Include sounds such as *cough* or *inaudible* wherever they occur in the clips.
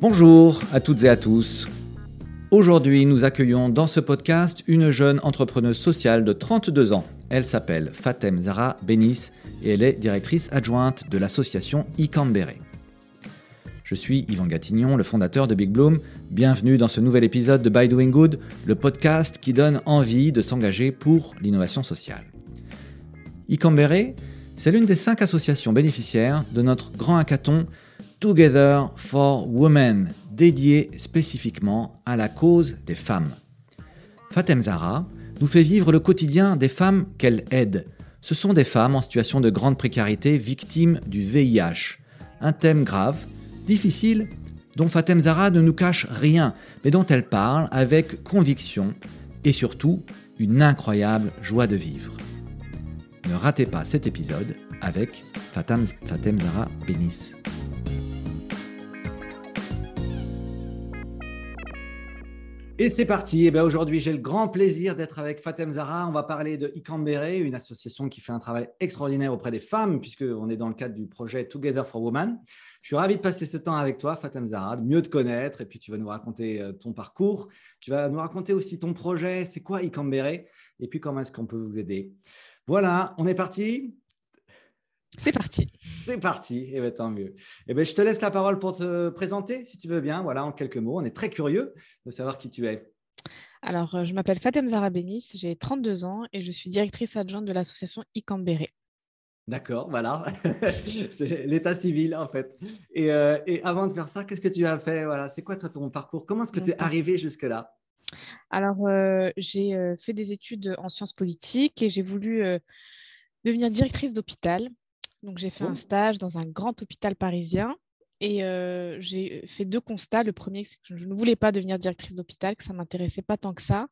Bonjour à toutes et à tous. Aujourd'hui, nous accueillons dans ce podcast une jeune entrepreneuse sociale de 32 ans. Elle s'appelle Fatem Zara Benis et elle est directrice adjointe de l'association Icambere. Je suis Yvan Gatignon, le fondateur de Big Bloom. Bienvenue dans ce nouvel épisode de By Doing Good, le podcast qui donne envie de s'engager pour l'innovation sociale. Icambere, c'est l'une des cinq associations bénéficiaires de notre grand hackathon Together for Women, dédié spécifiquement à la cause des femmes. Fatem Zara nous fait vivre le quotidien des femmes qu'elle aide. Ce sont des femmes en situation de grande précarité victimes du VIH. Un thème grave, difficile, dont Fatem Zara ne nous cache rien, mais dont elle parle avec conviction et surtout une incroyable joie de vivre. Ne ratez pas cet épisode avec Fatem, Fatem Zara Bénis. Et c'est parti. Eh bien aujourd'hui, j'ai le grand plaisir d'être avec Fatem Zara. On va parler de Icambere, une association qui fait un travail extraordinaire auprès des femmes, puisqu'on est dans le cadre du projet Together for Women. Je suis ravi de passer ce temps avec toi, Fatem Zara, de mieux te connaître. Et puis, tu vas nous raconter euh, ton parcours. Tu vas nous raconter aussi ton projet. C'est quoi Icambere Et puis, comment est-ce qu'on peut vous aider? Voilà, on est parti? C'est parti. C'est parti. Et eh bien, tant mieux. Eh bien, je te laisse la parole pour te présenter, si tu veux bien. Voilà, en quelques mots. On est très curieux de savoir qui tu es. Alors, euh, je m'appelle Fatem Zara Benis, j'ai 32 ans et je suis directrice adjointe de l'association Icambéré. D'accord, voilà. *laughs* c'est l'état civil, en fait. Euh, et, avant de faire ça, qu'est-ce que tu as fait? Voilà. C'est quoi, toi, ton parcours? Comment est-ce que tu es arrivé jusque-là? Alors, euh, j'ai fait des études en sciences politiques et j'ai voulu devenir directrice d'hôpital. Donc, j'ai fait un oh. stage dans un grand hôpital parisien et euh, j'ai fait deux constats. Le premier, c'est que je ne voulais pas devenir directrice d'hôpital, que ça ne m'intéressait pas tant que ça.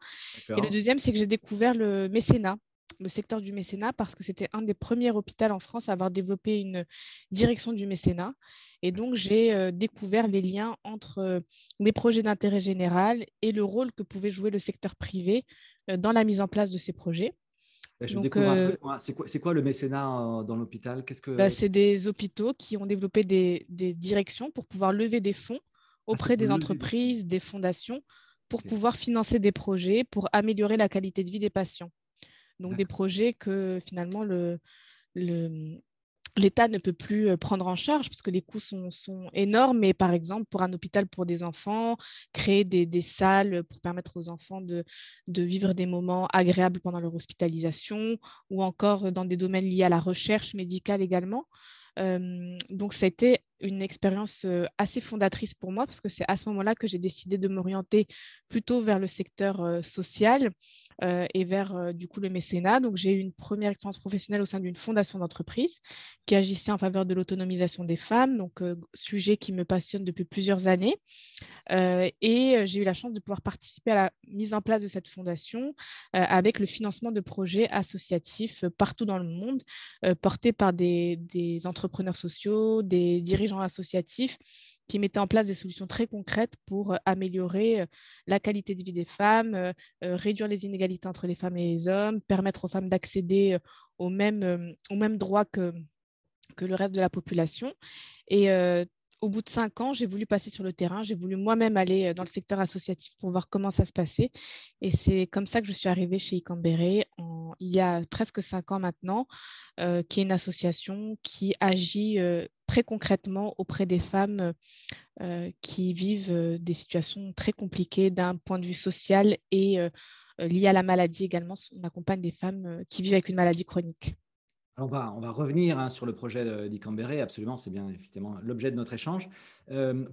Et le deuxième, c'est que j'ai découvert le mécénat, le secteur du mécénat, parce que c'était un des premiers hôpitaux en France à avoir développé une direction du mécénat. Et donc, j'ai euh, découvert les liens entre euh, mes projets d'intérêt général et le rôle que pouvait jouer le secteur privé dans la mise en place de ces projets. Euh, c'est quoi, le mécénat euh, dans l'hôpital? Qu'est-ce que... Bah, c'est des hôpitaux qui ont développé des, directions pour pouvoir lever des fonds ah, auprès des entreprises, des... fondations, pour pouvoir financer des projets pour améliorer la qualité de vie des patients. Donc des projets que finalement le, l'État ne peut plus euh, prendre en charge parce que les coûts sont, énormes. Mais par exemple, pour un hôpital pour des enfants, créer des, salles pour permettre aux enfants de, de, vivre des moments agréables pendant leur hospitalisation ou encore dans des domaines liés à la recherche médicale également. Euh, donc, ça a été une expérience euh, assez fondatrice pour moi parce que c'est à ce moment-là que j'ai décidé de m'orienter plutôt vers le secteur social euh, et vers euh, du coup le mécénat. Donc j'ai eu une première expérience professionnelle au sein d'une fondation d'entreprise qui agissait en faveur de l'autonomisation des femmes, donc euh, sujet qui me passionne depuis plusieurs années. et j'ai eu la chance de pouvoir participer à la mise en place de cette fondation avec le financement de projets associatifs partout dans le monde, portés par des, des entrepreneurs sociaux, des dirigeants associatifs qui mettait en place des solutions très concrètes pour euh, améliorer euh, la qualité de vie des femmes, euh, réduire les inégalités entre les femmes et les hommes, permettre aux femmes d'accéder aux mêmes, aux mêmes droits que, que le reste de la population. Et au bout de cinq ans, j'ai voulu passer sur le terrain, j'ai voulu moi-même aller dans le secteur associatif pour voir comment ça se passait. Et c'est comme ça que je suis arrivée chez Icambéré il y a presque cinq ans maintenant, qui est une association qui agit très concrètement auprès des femmes qui vivent des situations très compliquées d'un point de vue social et lié à la maladie également. On accompagne des femmes qui vivent avec une maladie chronique. On va, on va revenir hein, sur le projet d'Icambéré, absolument, c'est bien effectivement l'objet de notre échange.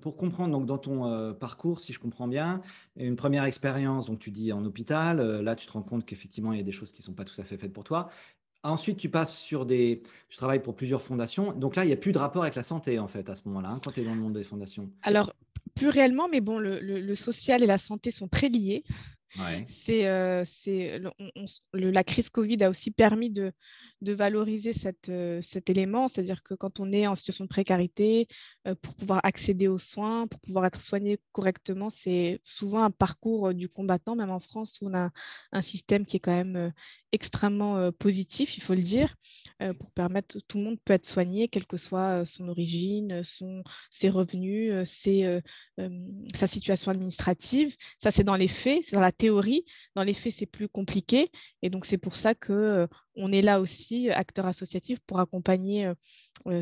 pour comprendre, donc, dans ton parcours, si je comprends bien, une première expérience, donc tu dis en hôpital, là tu te rends compte qu'effectivement il y a des choses qui ne sont pas tout à fait faites pour toi. Ensuite, tu passes sur des. Tu travailles pour plusieurs fondations. Donc là, il n'y a plus de rapport avec la santé, en fait, à ce moment-là, hein, quand tu es dans le monde des fondations. Alors, plus réellement, mais bon, le, social et la santé sont très liés. C'est, la crise Covid a aussi permis de, de valoriser cette, cet élément, c'est-à-dire que quand on est en situation de précarité, pour pouvoir accéder aux soins, pour pouvoir être soigné correctement, c'est souvent un parcours du combattant, même en France où on a un système qui est quand même extrêmement positif, il faut le dire, pour permettre tout le monde peut être soigné, quelle que soit son origine, son, ses revenus, ses, sa situation administrative. Ça, c'est dans les faits, c'est dans la théorie. Dans les faits, c'est plus compliqué. Et donc, c'est pour ça que on est là aussi, acteur associatif, pour accompagner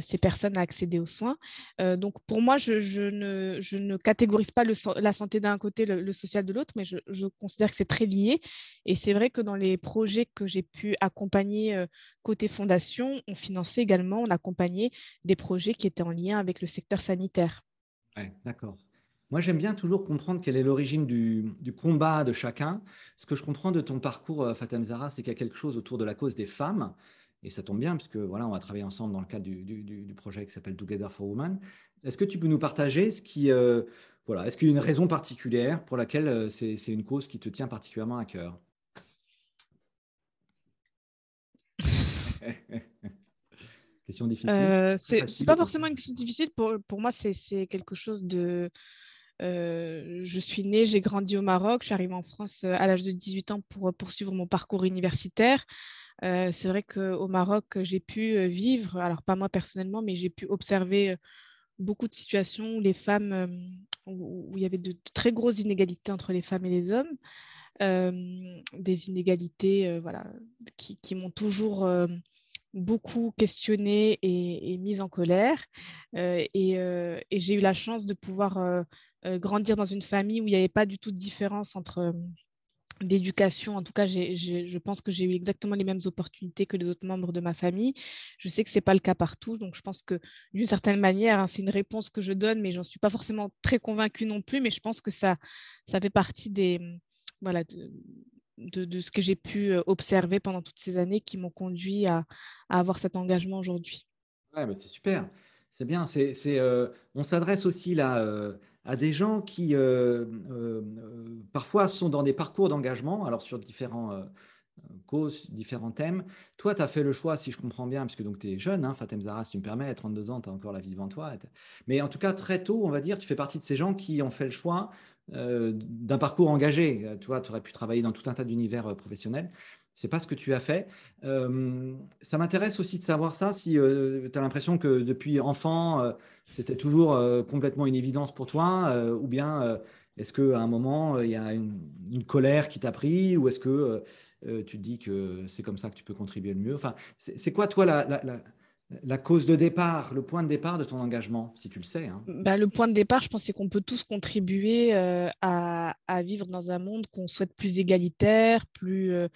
ces personnes à accéder aux soins. donc, pour moi, je, ne, catégorise pas la santé d'un côté, le, social de l'autre, mais je, considère que c'est très lié. Et c'est vrai que dans les projets que j'ai pu accompagner côté fondation, on finançait également, on accompagnait des projets qui étaient en lien avec le secteur sanitaire. Ouais, d'accord. Moi, j'aime bien toujours comprendre quelle est l'origine du, combat de chacun. Ce que je comprends de ton parcours, euh, Fatem Zara, c'est qu'il y a quelque chose autour de la cause des femmes. Et ça tombe bien, puisque voilà, on va travailler ensemble dans le cadre du, projet qui s'appelle Together for Women. Est-ce que tu peux nous partager ce qui, euh, voilà, est-ce qu'il y a une raison particulière pour laquelle euh, c'est, une cause qui te tient particulièrement à cœur? *laughs* Question difficile. Euh, c'est pas forcément une question difficile. Pour, pour moi, c'est quelque chose de, euh, je suis née, j'ai grandi au Maroc, je suis arrivée en France euh, à l'âge de 18 ans pour euh, poursuivre mon parcours universitaire. c'est vrai qu'au Maroc, j'ai pu vivre, alors pas moi personnellement, mais j'ai pu observer beaucoup de situations où les femmes, où, il y avait de, très grosses inégalités entre les femmes et les hommes. des inégalités voilà, qui, m'ont toujours beaucoup questionnée et, mise en colère. et, j'ai eu la chance de pouvoir grandir dans une famille où il n'y avait pas du tout de différence entre euh, d'éducation. En tout cas, je pense que j'ai eu exactement les mêmes opportunités que les autres membres de ma famille. Je sais que ce n'est pas le cas partout, donc je pense que d'une certaine manière, hein, c'est une réponse que je donne, mais j'en suis pas forcément très convaincue non plus, mais je pense que ça, ça fait partie des, voilà, de, de, ce que j'ai pu euh, observer pendant toutes ces années qui m'ont conduit à, avoir cet engagement aujourd'hui. Ouais, bah, c'est super. C'est bien. C'est, on s'adresse aussi là à des gens qui euh, euh, parfois sont dans des parcours d'engagement, alors sur différents euh, causes, différents thèmes. Toi, tu as fait le choix, si je comprends bien, puisque tu es jeune, hein, Fatem Zara, si tu me permets, à 32 ans, tu as encore la vie devant toi. Mais en tout cas, très tôt, on va dire, tu fais partie de ces gens qui ont fait le choix d'un parcours engagé. Toi, tu aurais pu travailler dans tout un tas d'univers professionnels. C'est pas ce que tu as fait. ça m'intéresse aussi de savoir ça, si tu as l'impression que depuis enfant, c'était toujours complètement une évidence pour toi, ou bien est-ce qu'à un moment, il y a une, colère qui t'a pris, ou est-ce que tu te dis que c'est comme ça que tu peux contribuer le mieux? Enfin, c'est quoi, toi, la, la cause de départ, le point de départ de ton engagement, si tu le sais hein. bah, Le point de départ, je pense, c'est qu'on peut tous contribuer euh, à, vivre dans un monde qu'on souhaite plus égalitaire, plus, euh,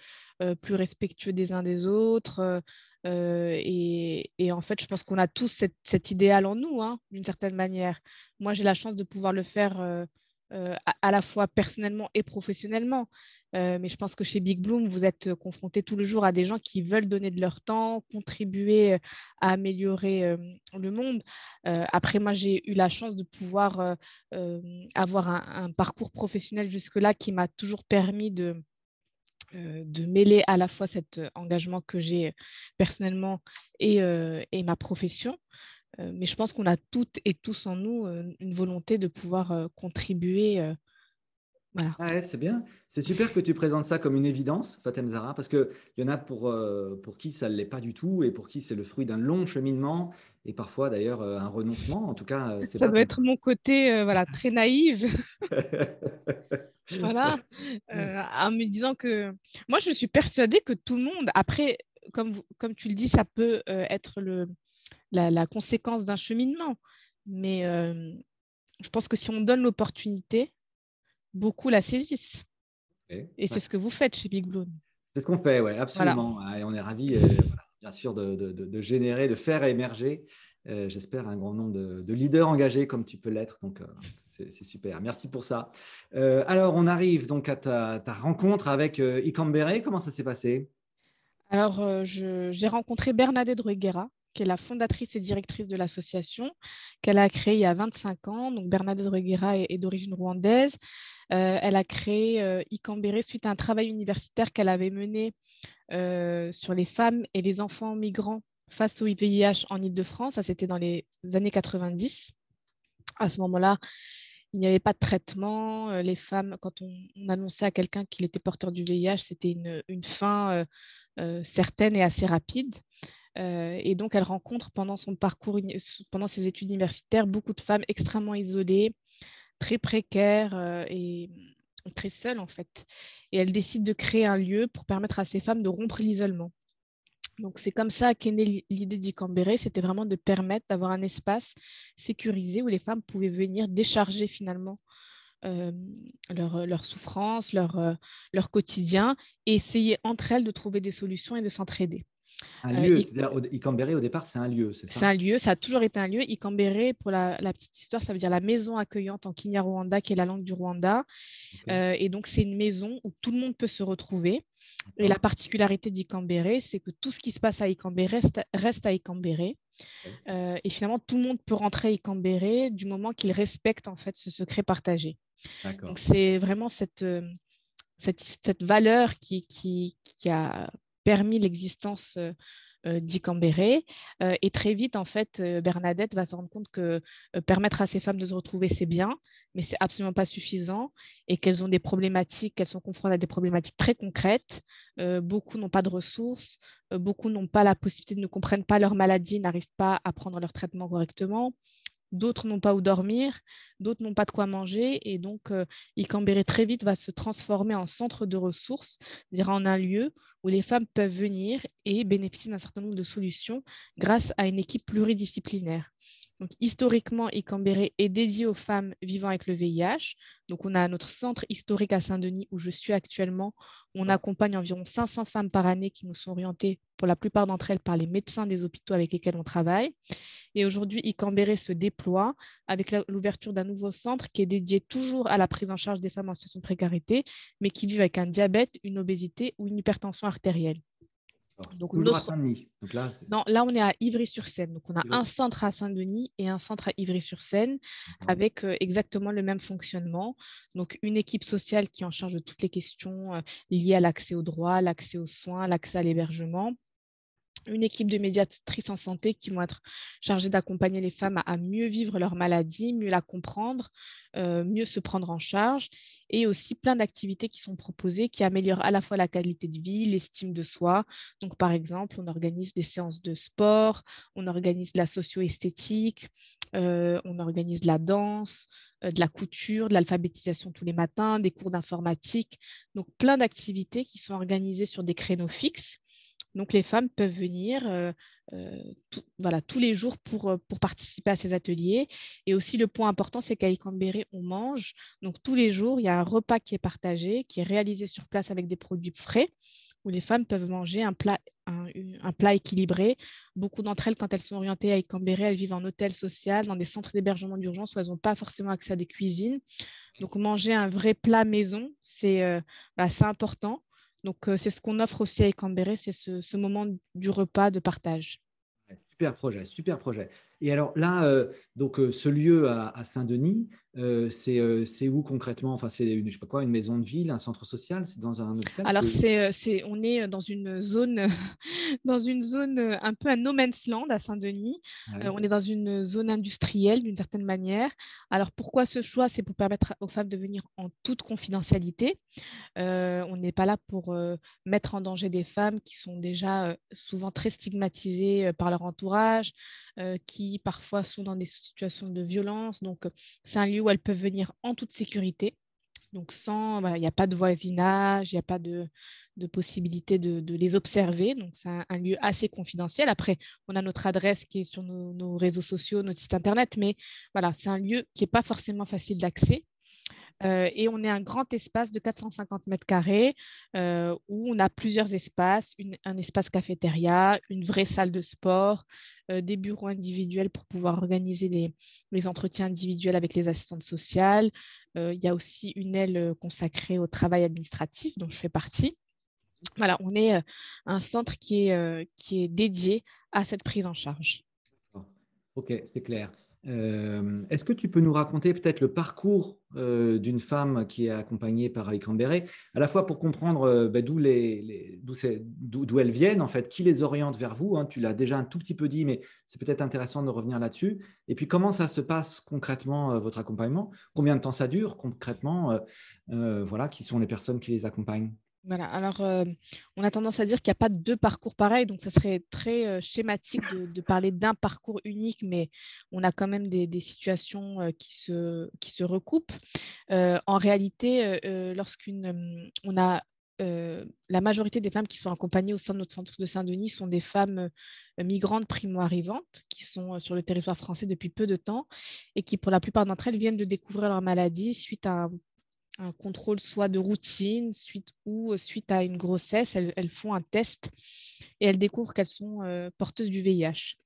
euh, plus respectueux des uns des autres. Et, en fait, je pense qu'on a tous cet idéal en nous, hein, d'une certaine manière. Moi, j'ai la chance de pouvoir le faire à, la fois personnellement et professionnellement. Euh, mais je pense que chez Big Bloom, vous êtes euh, confronté tous les jours à des gens qui veulent donner de leur temps, contribuer euh, à améliorer le monde. après, moi, j'ai eu la chance de pouvoir avoir un, parcours professionnel jusque-là qui m'a toujours permis de, mêler à la fois cet engagement que j'ai personnellement et, ma profession. mais je pense qu'on a toutes et tous en nous une volonté de pouvoir contribuer voilà. c'est bien. C'est super que tu présentes ça comme une évidence, Fatem Zara, parce qu'il y en a pour, euh, pour qui ça ne l'est pas du tout et pour qui c'est le fruit d'un long cheminement et parfois d'ailleurs euh, un renoncement. En tout cas, euh, ça doit être mon côté voilà, *laughs* très naïve. *laughs* voilà. en me disant que moi, je suis persuadée que tout le monde, après, comme, comme tu le dis, ça peut être le, la, la conséquence d'un cheminement. Mais je pense que si on donne l'opportunité, beaucoup la saisissent. Et c'est ce que vous faites chez Big Bloom. C'est ce qu'on fait, oui, absolument. Et on est ravis, euh, bien sûr, de, de, générer, de faire émerger, euh, j'espère, un grand nombre de, leaders engagés comme tu peux l'être. Donc, euh, c'est super. Merci pour ça. alors, on arrive donc à ta, rencontre avec Icambere. Comment ça s'est passé? Alors, j'ai rencontré Bernadette Rueguera, qui est la fondatrice et directrice de l'association, qu'elle a créée il y a 25 ans. Donc Bernadette Reguera est, d'origine rwandaise. Euh, elle a créé euh, suite à un travail universitaire qu'elle avait mené euh, sur les femmes et les enfants migrants face au VIH en Ile-de-France. Ça, c'était dans les années 90. À ce moment-là, il n'y avait pas de traitement. Les femmes, quand on, annonçait à quelqu'un qu'il était porteur du VIH, c'était une, fin certaine et assez rapide. Et donc, elle rencontre pendant son parcours, pendant ses études universitaires, beaucoup de femmes extrêmement isolées, très précaires et très seules en fait. Et elle décide de créer un lieu pour permettre à ces femmes de rompre l'isolement. Donc c'est comme ça qu'est née l'idée d'Icambéré, c'était vraiment de permettre d'avoir un espace sécurisé où les femmes pouvaient venir décharger finalement euh, leur, leur, souffrance, leur, leur quotidien, et essayer entre elles de trouver des solutions et de s'entraider. Un euh, lieu, c'est-à-dire Icambéré au départ, c'est un lieu, c'est ça? C'est un lieu, ça a toujours été un lieu. Icambéré, pour la, petite histoire, ça veut dire la maison accueillante en Kinyarwanda, qui est la langue du Rwanda. Euh, et donc, c'est une maison où tout le monde peut se retrouver. Et la particularité d'Icambéré, c'est que tout ce qui se passe à Icambéré reste, reste à Icambéré. Euh, et finalement, tout le monde peut rentrer à Icambéré du moment qu'il respecte en fait ce secret partagé. Donc, c'est vraiment cette, cette, cette, valeur qui, qui, qui a permis l'existence euh, euh, d'Icambéré. Euh, et très vite, en fait, Bernadette va se rendre compte que permettre à ces femmes de se retrouver, c'est bien, mais c'est absolument pas suffisant et qu'elles ont des problématiques, qu'elles sont confrontées à des problématiques très concrètes. beaucoup n'ont pas de ressources, beaucoup n'ont pas la possibilité, ne comprennent pas leur maladie, n'arrivent pas à prendre leur traitement correctement d'autres n'ont pas où dormir, d'autres n'ont pas de quoi manger. Et donc, euh, Icambéré très vite va se transformer en centre de ressources, c'est-à-dire en un lieu où les femmes peuvent venir et bénéficier d'un certain nombre de solutions grâce à une équipe pluridisciplinaire. Donc, historiquement, Icambéré est dédié aux femmes vivant avec le VIH. Donc, on a notre centre historique à Saint-Denis où je suis actuellement. On accompagne environ 500 femmes par année qui nous sont orientées, pour la plupart d'entre elles, par les médecins des hôpitaux avec lesquels on travaille. Et aujourd'hui, Icambéré se déploie avec l'ouverture d'un nouveau centre qui est dédié toujours à la prise en charge des femmes en situation de précarité, mais qui vivent avec un diabète, une obésité ou une hypertension artérielle. Donc, notre... là, non, là, on est à Ivry-sur-Seine. Donc, on a un centre à Saint-Denis et un centre à Ivry-sur-Seine avec euh, exactement le même fonctionnement. Donc, une équipe sociale qui est en charge de toutes les questions euh, liées à l'accès aux droits, l'accès aux soins, l'accès à l'hébergement une équipe de médiatrices en santé qui vont être chargées d'accompagner les femmes à, mieux vivre leur maladie, mieux la comprendre, euh, mieux se prendre en charge, et aussi plein d'activités qui sont proposées qui améliorent à la fois la qualité de vie, l'estime de soi. Donc, par exemple, on organise des séances de sport, on organise la socio-esthétique, euh, on organise la danse, euh, de la couture, de l'alphabétisation tous les matins, des cours d'informatique. Donc, plein d'activités qui sont organisées sur des créneaux fixes donc les femmes peuvent venir euh, euh, voilà, tous les jours pour, euh, pour participer à ces ateliers. Et aussi le point important, c'est qu'à Icambéré, on mange. Donc tous les jours, il y a un repas qui est partagé, qui est réalisé sur place avec des produits frais, où les femmes peuvent manger un plat, un, plat équilibré. Beaucoup d'entre elles, quand elles sont orientées à Icambéré, elles vivent en hôtel social, dans des centres d'hébergement d'urgence où elles n'ont pas forcément accès à des cuisines. Donc manger un vrai plat maison, c'est important. Donc, c'est ce qu'on offre aussi à Cambéré, c'est ce, moment du repas de partage. Super projet, super projet. Et alors là, euh, donc euh, ce lieu à, Saint-Denis, c'est où concrètement? Enfin, c'est je sais pas quoi, une maison de ville, un centre social, c'est dans un hôpital Alors c'est, on est dans une zone, *laughs* dans une zone un peu un no man's land à Saint-Denis. on est dans une zone industrielle d'une certaine manière. Alors pourquoi ce choix? C'est pour permettre aux femmes de venir en toute confidentialité. on n'est pas là pour mettre en danger des femmes qui sont déjà souvent très stigmatisées par leur entourage, qui parfois sont dans des situations de violence. Donc, c'est un lieu où elles peuvent venir en toute sécurité. Donc, sans, il n'y a pas de voisinage, il n'y a pas de, possibilité de, les observer. Donc, c'est un, lieu assez confidentiel. Après, on a notre adresse qui est sur nos, nos réseaux sociaux, notre site internet, mais voilà, c'est un lieu qui n'est pas forcément facile d'accès. Euh, et on est un grand espace de 450 mètres carrés euh, où on a plusieurs espaces, un espace cafétéria, une vraie salle de sport, euh, des bureaux individuels pour pouvoir organiser les, entretiens individuels avec les assistantes sociales. il y a aussi une aile consacrée au travail administratif dont je fais partie. Voilà, on est un centre qui est dédié à cette prise en charge. Ok, c'est clair. Euh, est-ce que tu peux nous raconter peut-être le parcours euh, d'une femme qui est accompagnée par Icambéré, à la fois pour comprendre euh, ben, d'où, elles viennent, en fait, qui les oriente vers vous hein, Tu l'as déjà un tout petit peu dit, mais c'est peut-être intéressant de revenir là-dessus. Et puis, comment ça se passe concrètement, votre accompagnement? Combien de temps ça dure concrètement Voilà, qui sont les personnes qui les accompagnent? Voilà, alors euh, on a tendance à dire qu'il n'y a pas deux parcours pareils, donc ça serait très euh, schématique de, parler d'un parcours unique, mais on a quand même des, situations euh, qui, se, recoupent. en réalité, lorsqu'une on a la majorité des femmes qui sont accompagnées au sein de notre centre de Saint-Denis sont des femmes migrantes primo-arrivantes qui sont sur le territoire français depuis peu de temps et qui, pour la plupart d'entre elles, viennent de découvrir leur maladie suite à un un contrôle soit de routine suite, ou euh, suite à une grossesse, elles, font un test et elles découvrent qu'elles sont euh, porteuses du VIH.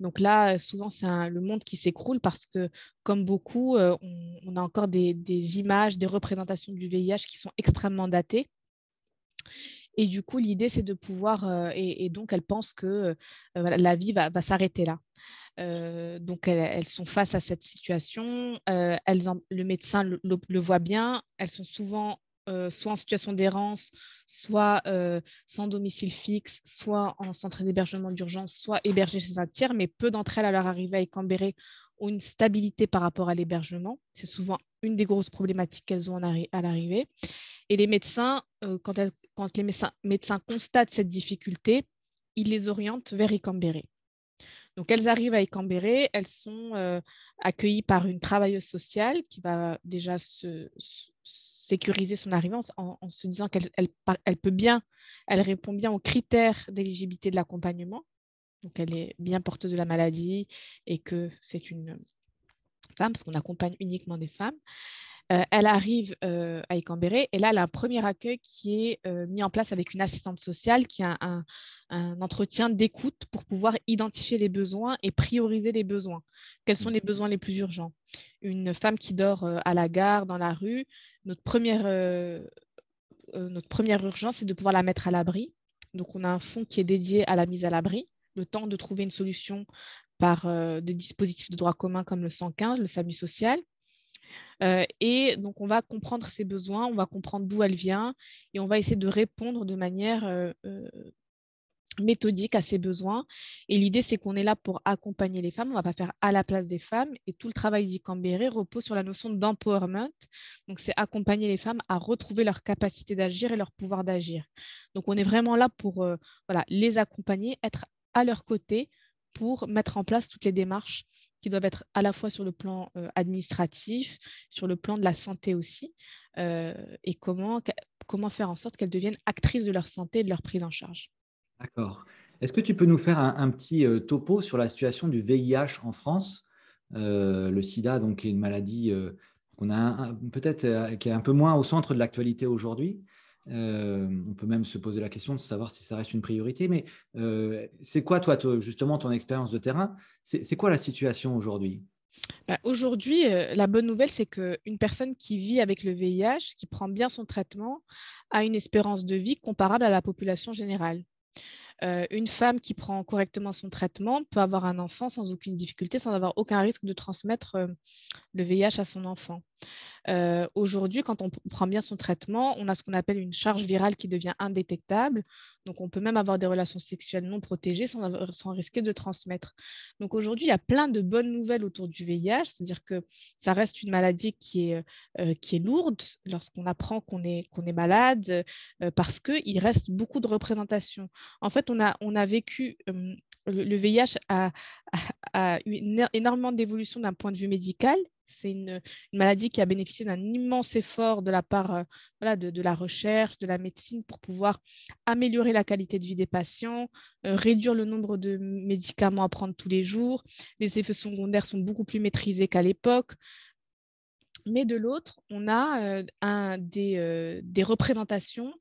Donc là, euh, souvent, c'est le monde qui s'écroule parce que, comme beaucoup, on, a encore des, images, des représentations du VIH qui sont extrêmement datées. Et du coup, l'idée, c'est de pouvoir, et, donc elles pensent que la vie va s'arrêter là. Euh, donc, elles, sont face à cette situation. Euh, elles le médecin le, voit bien. Elles sont souvent euh, soit en situation d'errance, soit sans domicile fixe, soit en centre d'hébergement d'urgence, soit hébergées chez un tiers. Mais peu d'entre elles, à leur arrivée à Écambéré, ont une stabilité par rapport à l'hébergement. C'est souvent une des grosses problématiques qu'elles ont à l'arrivée. Et les médecins, quand, quand, les médecins, constatent cette difficulté, ils les orientent vers Écambéré. Donc, elles arrivent à Écambéré, elles sont euh, accueillies par une travailleuse sociale qui va déjà se, sécuriser son arrivée en, se disant qu'elle elle, peut bien, elle répond bien aux critères d'éligibilité de l'accompagnement. Donc, elle est bien porteuse de la maladie et que c'est une femme, parce qu'on accompagne uniquement des femmes. Euh, elle arrive euh, à Écambéré et là, elle a un premier accueil qui est euh, mis en place avec une assistante sociale qui a un, entretien d'écoute pour pouvoir identifier les besoins et prioriser les besoins. Quels sont les mmh. besoins les plus urgents? Une femme qui dort à la gare, dans la rue, notre première, notre première urgence, c'est de pouvoir la mettre à l'abri. Donc, on a un fonds qui est dédié à la mise à l'abri, le temps de trouver une solution par des dispositifs de droit commun comme le 115, le SAMU social. Euh, et donc, on va comprendre ses besoins, on va comprendre d'où elle vient et on va essayer de répondre de manière euh, euh, méthodique à ses besoins. Et l'idée, c'est qu'on est là pour accompagner les femmes, on ne va pas faire à la place des femmes. Et tout le travail d'Icambéré repose sur la notion d'empowerment. Donc, c'est accompagner les femmes à retrouver leur capacité d'agir et leur pouvoir d'agir. Donc, on est vraiment là pour voilà, les accompagner, être à leur côté pour mettre en place toutes les démarches qui doivent être à la fois sur le plan euh, administratif, sur le plan de la santé aussi, euh, et comment, comment faire en sorte qu'elles deviennent actrices de leur santé et de leur prise en charge. D'accord. Est-ce que tu peux nous faire un, petit euh, topo sur la situation du VIH en France? Le sida, donc, est une maladie qu'on a peut-être qui est un peu moins au centre de l'actualité aujourd'hui. Euh, on peut même se poser la question de savoir si ça reste une priorité, mais euh, c'est quoi, toi, justement, ton expérience de terrain? C'est quoi la situation aujourd'hui? Bah, Aujourd'hui, euh, la bonne nouvelle, c'est qu'une personne qui vit avec le VIH, qui prend bien son traitement, a une espérance de vie comparable à la population générale. une femme qui prend correctement son traitement peut avoir un enfant sans aucune difficulté, sans avoir aucun risque de transmettre le VIH à son enfant. Euh, aujourd'hui, quand on prend bien son traitement, on a ce qu'on appelle une charge virale qui devient indétectable. Donc, on peut même avoir des relations sexuelles non protégées sans, risquer de transmettre. Donc, aujourd'hui, il y a plein de bonnes nouvelles autour du VIH, c'est-à-dire que ça reste une maladie qui est, euh, lourde lorsqu'on apprend qu'on est, malade, euh, parce qu'il reste beaucoup de représentations. En fait, on a vécu le, VIH a, eu énormément d'évolution d'un point de vue médical c'est une, maladie qui a bénéficié d'un immense effort de la part euh, de, la recherche, de la médecine pour pouvoir améliorer la qualité de vie des patients, euh, réduire le nombre de médicaments à prendre tous les jours. Les effets secondaires sont beaucoup plus maîtrisés qu'à l'époque. Mais de l'autre, on a un, des, des, représentations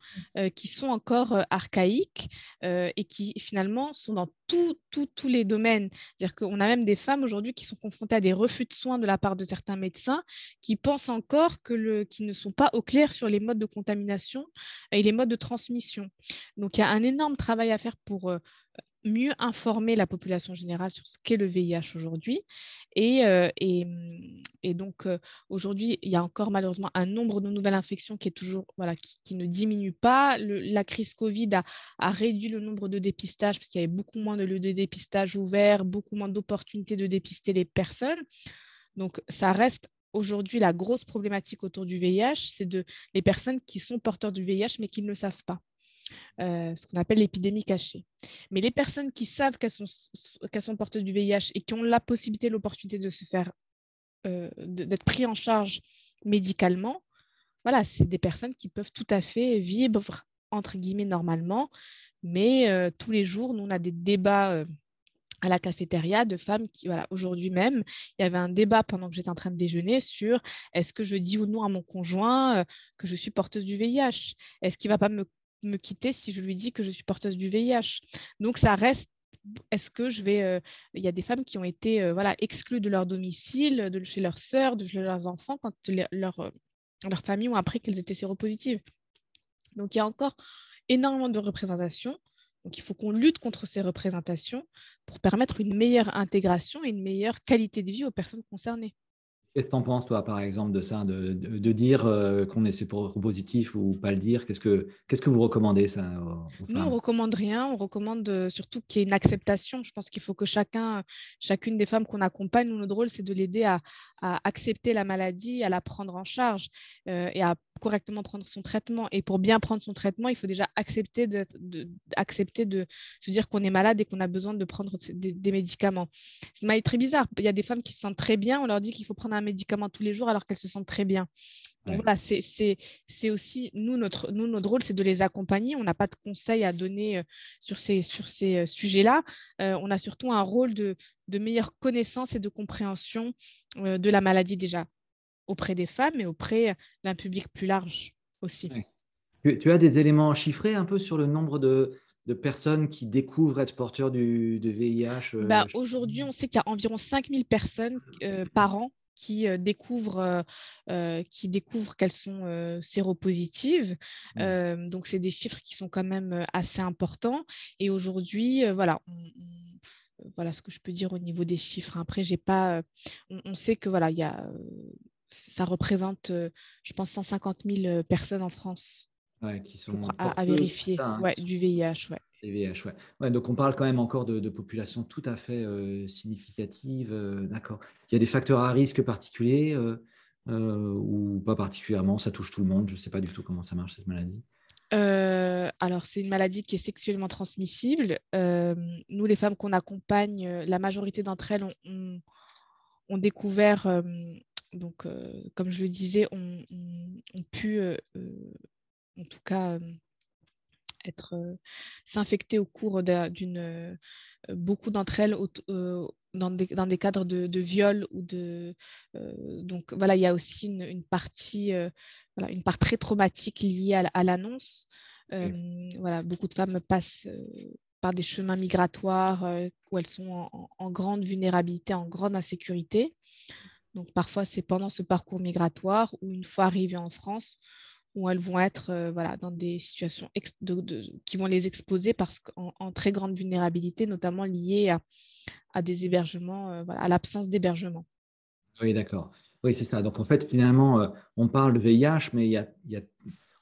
qui sont encore archaïques et qui finalement sont dans tous les domaines. C'est-à-dire qu'on a même des femmes aujourd'hui qui sont confrontées à des refus de soins de la part de certains médecins qui pensent encore que le, qu'ils ne sont pas au clair sur les modes de contamination et les modes de transmission. Donc il y a un énorme travail à faire pour mieux informer la population générale sur ce qu'est le VIH aujourd'hui. Et, euh, donc, euh, aujourd'hui, il y a encore malheureusement un nombre de nouvelles infections qui, est toujours, voilà, qui, ne diminue pas. la crise Covid a, a, réduit le nombre de dépistages parce qu'il y avait beaucoup moins de lieux de dépistage ouverts, beaucoup moins d'opportunités de dépister les personnes. Donc, ça reste aujourd'hui la grosse problématique autour du VIH, c'est de les personnes qui sont porteurs du VIH mais qui ne le savent pas. Euh, ce qu'on appelle l'épidémie cachée. Mais les personnes qui savent qu'elles sont, qu'elles sont porteuses du VIH et qui ont la possibilité, l'opportunité de se faire, euh, d'être pris en charge médicalement, voilà, c'est des personnes qui peuvent tout à fait vivre, entre guillemets, normalement. Mais euh, tous les jours, nous, on a des débats à la cafétéria de femmes qui, voilà, aujourd'hui même, il y avait un débat pendant que j'étais en train de déjeuner sur est-ce que je dis ou non à mon conjoint que je suis porteuse du VIH Est-ce qu'il ne va pas me me quitter si je lui dis que je suis porteuse du VIH. Donc ça reste est-ce que je vais. Euh, il y a des femmes qui ont été euh, voilà, exclues de leur domicile, de chez leurs sœurs, de chez leurs enfants, quand leur, euh, leur famille ont appris qu'elles étaient séropositives? Donc il y a encore énormément de représentations. Donc il faut qu'on lutte contre ces représentations pour permettre une meilleure intégration et une meilleure qualité de vie aux personnes concernées. Qu'est-ce que tu en penses, toi, par exemple, de ça, de, de, dire euh, qu'on est positif ou pas le dire? Qu'est-ce que, vous recommandez, ça Nous, on recommande rien. On recommande euh, surtout qu'il y ait une acceptation. Je pense qu'il faut que chacun, chacune des femmes qu'on accompagne, nous, notre rôle, c'est de l'aider à, à, accepter la maladie, à la prendre en charge euh, et à correctement prendre son traitement. Et pour bien prendre son traitement, il faut déjà accepter de, accepter de se dire qu'on est malade et qu'on a besoin de prendre des, médicaments. C'est très bizarre. Il y a des femmes qui se sentent très bien. On leur dit qu'il faut prendre un médicament tous les jours alors qu'elles se sentent très bien. Donc voilà, c'est aussi, nous, notre, nous, notre rôle, c'est de les accompagner. On n'a pas de conseils à donner euh, sur ces, sur ces euh, sujets-là. on a surtout un rôle de, de meilleure connaissance et de compréhension de la maladie déjà auprès des femmes et auprès d'un public plus large aussi. Tu, as des éléments chiffrés un peu sur le nombre de, personnes qui découvrent être porteurs du, de VIH euh, bah, Aujourd'hui, on sait qu'il y a environ 5000 personnes euh, par an qui euh, découvrent, qui découvrent qu'elles sont séropositives. donc, c'est des chiffres qui sont quand même assez importants. Et aujourd'hui, voilà, voilà ce que je peux dire au niveau des chiffres. Après, j'ai pas, on, on, sait que voilà, il y a ça représente, euh, je pense, 150 000 euh, personnes en France. qui sont à, vérifier hein, ouais, du VIH. Ouais. VIH ouais. donc on parle quand même encore de, de populations tout à fait euh, significatives. D'accord. Il y a des facteurs à risque particuliers ou pas particulièrement Ça touche tout le monde. Je ne sais pas du tout comment ça marche cette maladie. alors, c'est une maladie qui est sexuellement transmissible. nous, les femmes qu'on accompagne, la majorité d'entre elles ont, ont découvert donc, euh, comme je le disais, ont on, pu, euh, euh, en tout cas, être s'infecter au cours d'une beaucoup d'entre elles dans des, dans, des, cadres de, de viol ou de donc voilà il y a aussi une, partie voilà, une part très traumatique liée à, l'annonce. Voilà beaucoup de femmes passent par des chemins migratoires où elles sont en, en, grande vulnérabilité en grande insécurité donc parfois, c'est pendant ce parcours migratoire ou une fois arrivées en France, où elles vont être euh, voilà, dans des situations qui vont les exposer parce qu'en très grande vulnérabilité, notamment liée à, des hébergements, euh, voilà, à l'absence d'hébergement. Oui, d'accord. Oui, c'est ça. Donc en fait, finalement, euh, on parle de VIH, mais il y a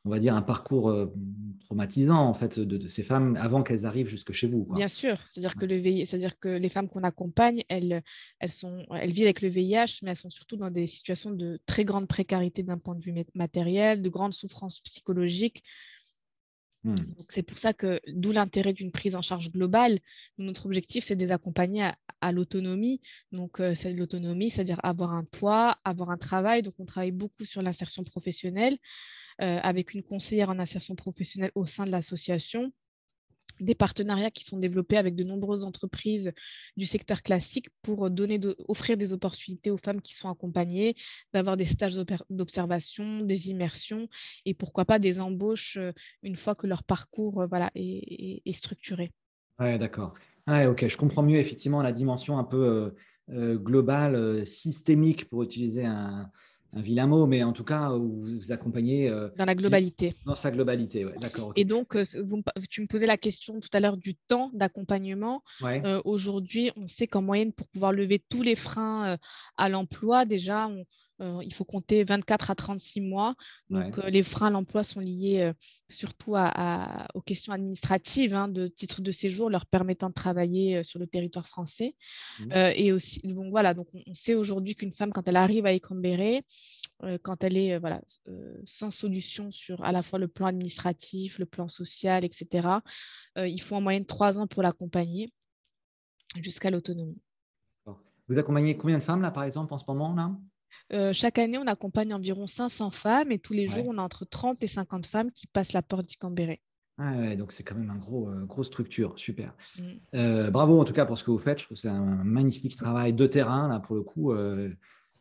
on va dire, un parcours euh, traumatisant en fait de, ces femmes avant qu'elles arrivent jusque chez vous. Bien sûr, c'est-à-dire que le c'est-à-dire que les femmes qu'on accompagne, elles, elles sont, elles vivent avec le VIH, mais elles sont surtout dans des situations de très grande précarité d'un point de vue matériel, de grande souffrance psychologique. Hmm. C'est pour ça que, d'où l'intérêt d'une prise en charge globale. Notre objectif, c'est de les accompagner à, l'autonomie. Donc, euh, c'est l'autonomie, c'est-à-dire avoir un toit, avoir un travail. Donc, on travaille beaucoup sur l'insertion professionnelle. Euh, avec une conseillère en insertion professionnelle au sein de l'association des partenariats qui sont développés avec de nombreuses entreprises du secteur classique pour donner offrir des opportunités aux femmes qui sont accompagnées, d'avoir des stages d'observation, des immersions et pourquoi pas des embauches euh, une fois que leur parcours euh, voilà, est, structuré. Oui, d'accord. Ah, ok, je comprends mieux effectivement la dimension un peu globale, systémique pour utiliser un, un vilain mot, mais en tout cas, vous vous accompagnez. Euh, dans la globalité. Dans sa globalité, oui, d'accord. Et donc, euh, vous, tu me posais la question tout à l'heure du temps d'accompagnement. Euh, aujourd'hui, on sait qu'en moyenne, pour pouvoir lever tous les freins à l'emploi, déjà, on, euh, il faut compter 24 à 36 mois. Donc, euh, les freins à l'emploi sont liés euh, surtout aux questions administratives hein, de titre de séjour leur permettant de travailler sur le territoire français. Mmh. et aussi, donc voilà, donc on, sait aujourd'hui qu'une femme, quand elle arrive à Écambéré, quand elle est voilà, sans solution sur à la fois le plan administratif, le plan social, etc., il faut en moyenne trois ans pour l'accompagner jusqu'à l'autonomie. Vous accompagnez combien de femmes là, par exemple, en ce moment là? Euh, chaque année, on accompagne environ 500 femmes et tous les jours, on a entre 30 et 50 femmes qui passent la porte du Cambéré. Ah ouais, donc c'est quand même une gros, euh, grosse structure, super. Mm. Euh, bravo en tout cas pour ce que vous faites. Je trouve que c'est un magnifique travail de terrain. Là, pour le coup,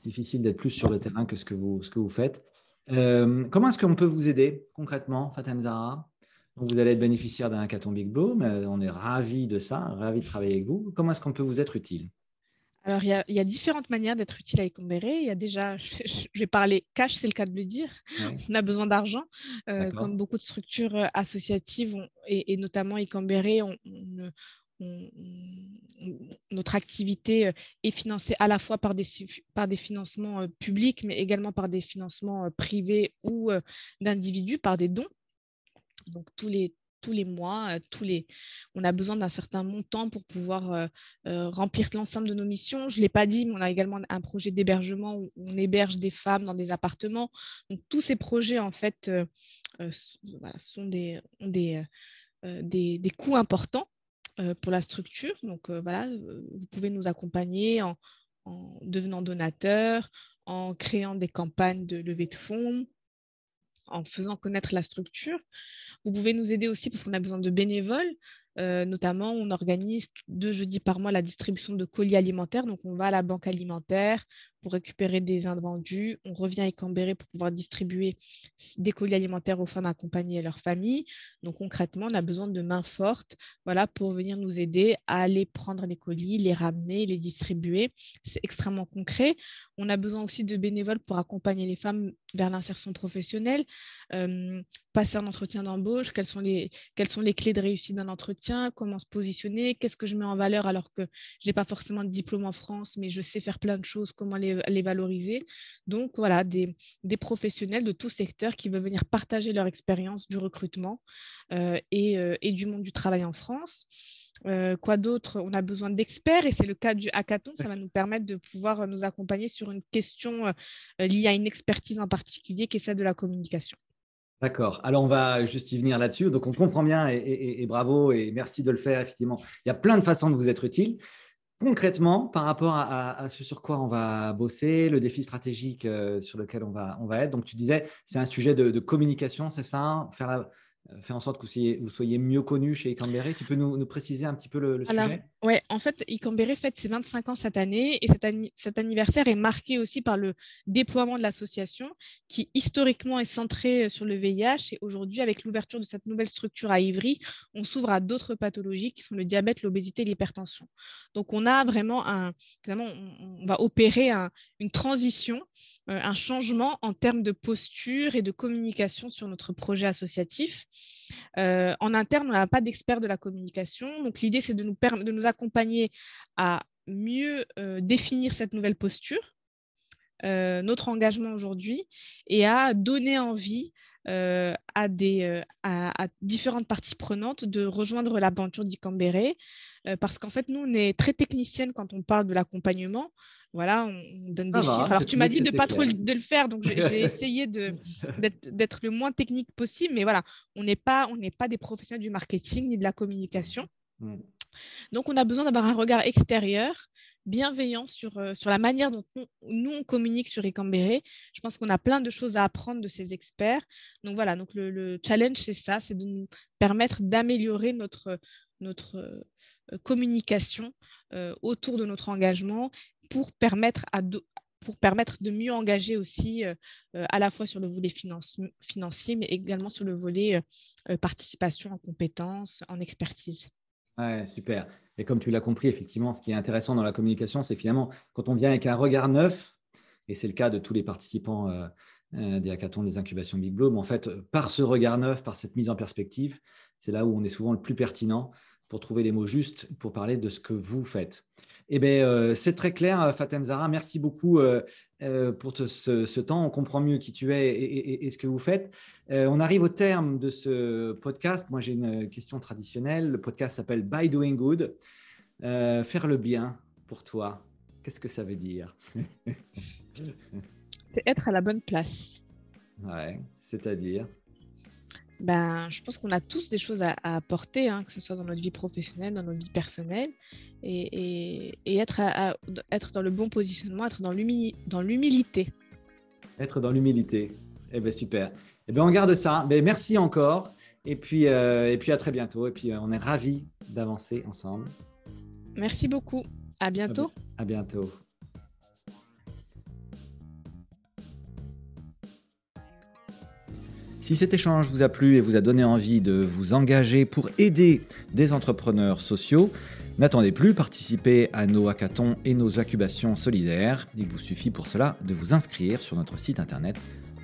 difficile d'être plus sur le terrain que ce que vous, ce que vous faites. comment est-ce qu'on peut vous aider concrètement, Fatem Zahra? Vous allez être bénéficiaire d'un hackathon Big Blow, mais on est ravis de ça, ravis de travailler avec vous. Comment est-ce qu'on peut vous être utile? Alors, il y, a, différentes manières d'être utile à Ecombéré. Il y a déjà, *laughs* je, vais parler cash, c'est le cas de le dire. On a besoin d'argent. Euh, comme beaucoup de structures euh, associatives, et, notamment Ecombéré, notre activité euh, est financée à la fois par des, par des financements publics, mais également par des financements privés ou d'individus, par des dons. Donc, tous les, tous les mois, euh, tous les... on a besoin d'un certain montant pour pouvoir euh, euh, remplir l'ensemble de nos missions. Je ne l'ai pas dit, mais on a également un projet d'hébergement où on héberge des femmes dans des appartements. Donc tous ces projets, en fait, sont des, ont des, des, coûts importants pour la structure. Donc voilà, vous pouvez nous accompagner en, en devenant donateur, en créant des campagnes de levée de fonds, en faisant connaître la structure. Vous pouvez nous aider aussi parce qu'on a besoin de bénévoles. Euh, notamment, on organise deux jeudis par mois la distribution de colis alimentaires. Donc, on va à la banque alimentaire pour récupérer des invendus. On revient à Cambéré pour pouvoir distribuer des colis alimentaires aux femmes accompagnées et leurs familles. Donc, concrètement, on a besoin de mains fortes voilà, pour venir nous aider à aller prendre les colis, les ramener, les distribuer. C'est extrêmement concret. On a besoin aussi de bénévoles pour accompagner les femmes vers l'insertion professionnelle, passer un entretien d'embauche, quelles sont, les, quelles sont les clés de réussite d'un entretien, comment se positionner, qu'est-ce que je mets en valeur alors que je n'ai pas forcément de diplôme en France, mais je sais faire plein de choses, comment les, les valoriser. Donc voilà, des, professionnels de tout secteur qui veulent venir partager leur expérience du recrutement euh, euh, et, du monde du travail en France. quoi d'autre? On a besoin d'experts et c'est le cas du hackathon. Ça va nous permettre de pouvoir nous accompagner sur une question liée à une expertise en particulier qui est celle de la communication. D'accord. Alors, on va juste y venir là-dessus. Donc, on comprend bien et, bravo et merci de le faire, effectivement. Il y a plein de façons de vous être utile. Concrètement, par rapport à, ce sur quoi on va bosser, le défi stratégique euh, sur lequel on va, on va être. Donc, tu disais, c'est un sujet de, de communication, c'est ça Faire la, euh, faire en sorte que vous soyez, vous soyez mieux connu chez Icambéré. Tu peux nous, préciser un petit peu le, sujet? Oui, en fait, Icambéré fête ses 25 ans cette année et cet, anniversaire est marqué aussi par le déploiement de l'association qui historiquement est centrée euh, sur le VIH et aujourd'hui, avec l'ouverture de cette nouvelle structure à Ivry, on s'ouvre à d'autres pathologies qui sont le diabète, l'obésité et l'hypertension. Donc, on a vraiment un, on, va opérer une transition, euh, un changement en termes de posture et de communication sur notre projet associatif. Euh, en interne, on n'a pas d'experts de la communication. Donc, l'idée, c'est de nous, accompagner à mieux euh, définir cette nouvelle posture, euh, notre engagement aujourd'hui, et à donner envie à, différentes parties prenantes de rejoindre l'aventure d'Icambéré. Parce qu'en fait, nous, on est très technicienne quand on parle de l'accompagnement voilà, on, donne des chiffres. Alors, tu m'as dit de pas trop de le faire, donc j'ai *laughs* essayé d'être le moins technique possible, mais voilà, on n'est pas, on pas des professionnels du marketing ni de la communication. Mm. Donc, on a besoin d'avoir un regard extérieur bienveillant sur, sur la manière dont nous, on communique sur Ecambéré. Je pense qu'on a plein de choses à apprendre de ces experts. Donc voilà, donc le, challenge, c'est ça, c'est de nous permettre d'améliorer notre, notre communication autour de notre engagement pour permettre à, pour permettre de mieux engager aussi à la fois sur le volet financier, mais également sur le volet participation en compétences, en expertise. Super. Et comme tu l'as compris, effectivement, ce qui est intéressant dans la communication, c'est finalement quand on vient avec un regard neuf, et c'est le cas de tous les participants euh, euh, des hackathons, des incubations Big Bloom, en fait, par ce regard neuf, par cette mise en perspective, c'est là où on est souvent le plus pertinent pour trouver les mots justes pour parler de ce que vous faites. Eh bien, euh, c'est très clair, Fatem Zara. Merci beaucoup euh, pour ce, temps. On comprend mieux qui tu es et, ce que vous faites. Euh, on arrive au terme de ce podcast. Moi, j'ai une question traditionnelle. Le podcast s'appelle By Doing Good. Euh, faire le bien pour toi, qu'est-ce que ça veut dire? *laughs* C'est être à la bonne place. Ouais, c'est-à-dire? Ben, je pense qu'on a tous des choses à, apporter, hein, que ce soit dans notre vie professionnelle, dans notre vie personnelle, et, être, être dans le bon positionnement, être dans l'humilité. Être dans l'humilité. Eh bien, super. Eh bien, on garde ça. Ben, merci encore. Et puis, euh, et puis, à très bientôt. Et puis, euh, on est ravis d'avancer ensemble. Merci beaucoup. À bientôt. À bientôt. Si cet échange vous a plu et vous a donné envie de vous engager pour aider des entrepreneurs sociaux, n'attendez plus, participez à nos hackathons et nos incubations solidaires. Il vous suffit pour cela de vous inscrire sur notre site internet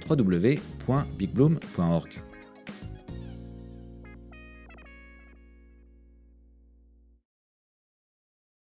www.bigbloom.org.